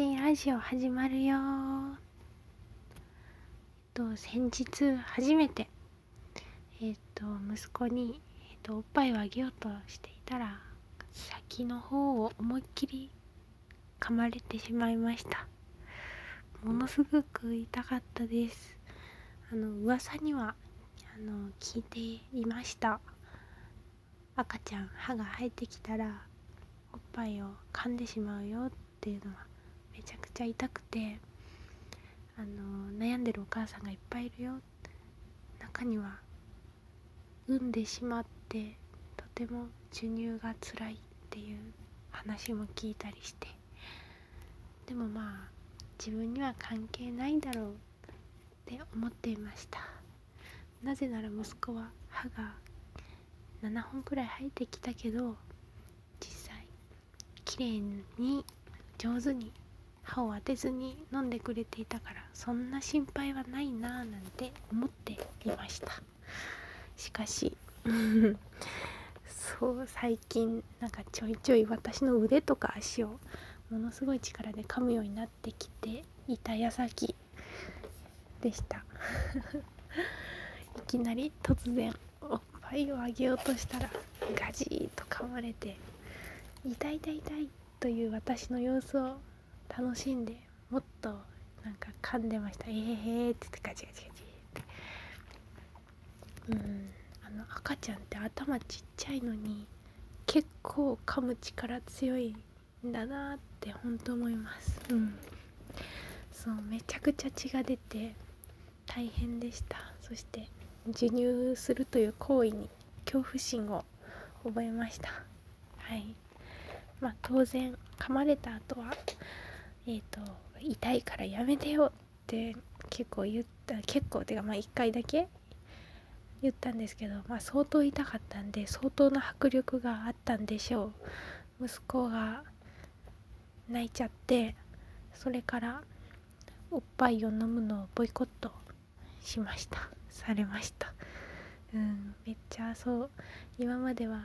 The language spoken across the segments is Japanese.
ちラジオ始まるよと先日初めてえっと息子に、えっと、おっぱいをあげようとしていたら先の方を思いっきり噛まれてしまいましたものすごく痛かったですあの噂にはあの聞いていました赤ちゃん歯が生えてきたらおっぱいを噛んでしまうよっていうのはめちゃくちゃ痛くてあの悩んでるお母さんがいっぱいいるよ。中には産んでしまってとても授乳が辛いっていう話も聞いたりして。でもまあ自分には関係ないだろうって思っていました。なぜなら息子は歯が7本くらい生えてきたけど実際綺麗に上手に歯を当てずに飲んでくれていたからそんな心配はないなぁなんて思っていました。しかし そう最近なんかちょいちょい私の腕とか足をものすごい力で噛むようになってきていた矢先でした。いきなり突然おっぱいをあげようとしたらガジーと噛まれて痛い痛い痛いという私の様子を楽しんでもっとなんか噛んでました「えへへ」って言ってガチガチガチって。うん。あの赤ちゃんって頭ちっちゃいのに結構噛む力強いんだなって本当思います。うん。そうめちゃくちゃ血が出て大変でした。そして授乳するという行為に恐怖心を覚えました。はい。まあ当然噛まれた後はえっ、ー、と痛いからやめてよって結構言った結構てかまあ1回だけ言ったんですけど、まあ、相当痛かったんで相当な迫力があったんでしょう。息子が泣いちゃってそれからおっぱいを飲むのをボイコットしました。されました。うんめっちゃそう。今までは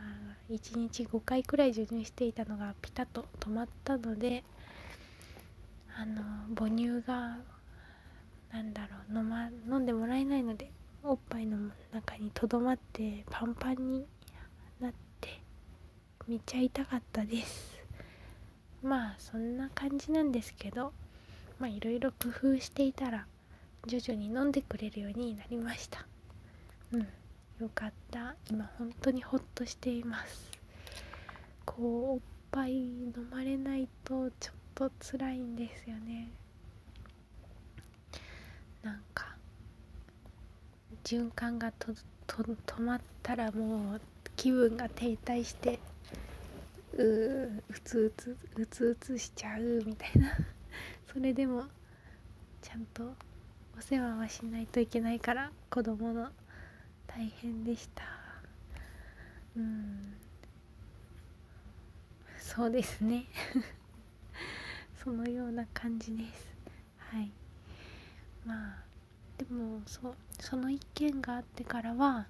1日5回くらい授乳していたのがピタッと止まったのであの母乳がなんだろう飲,、ま、飲んでもらえないのでおっぱいの中にとどまってパンパンになってめっちゃ痛かったです。まあそんな感じなんですけどまあいろいろ工夫していたら徐々に飲んでくれるようになりました。うんよかった。今本当にホッとしています。こうおっぱい飲まれないとちょっと辛いんですよね。なんか循環がとと止まったらもう気分が停滞してううつうつうつうつしちゃうみたいな。それでもちゃんとお世話はしないといけないから子供の大変でした。うん。そうですね。そのような感じです。はい。まあでもそその一件があってからは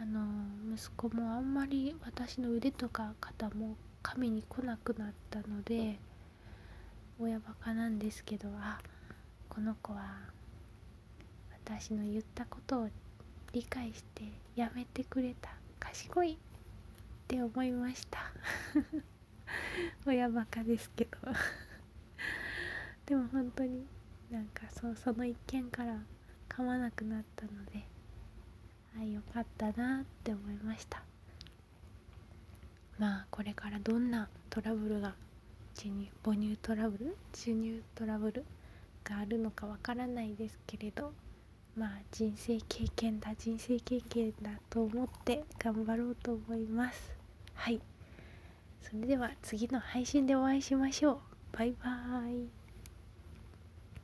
あの息子もあんまり私の腕とか肩も噛みに来なくなったので親バカなんですけどあこの子は私の言ったことを理解してやめてくれた。賢いって思いました。親バカですけど。でも本当になんかそうその一件から噛まなくなったのであよかったなって思いました。まあこれからどんなトラブルが授乳母乳トラブル？授乳トラブルがあるのかわからないですけれどまあ人生経験だ人生経験だと思って頑張ろうと思います。はい。それでは次の配信でお会いしましょう。バイバーイ。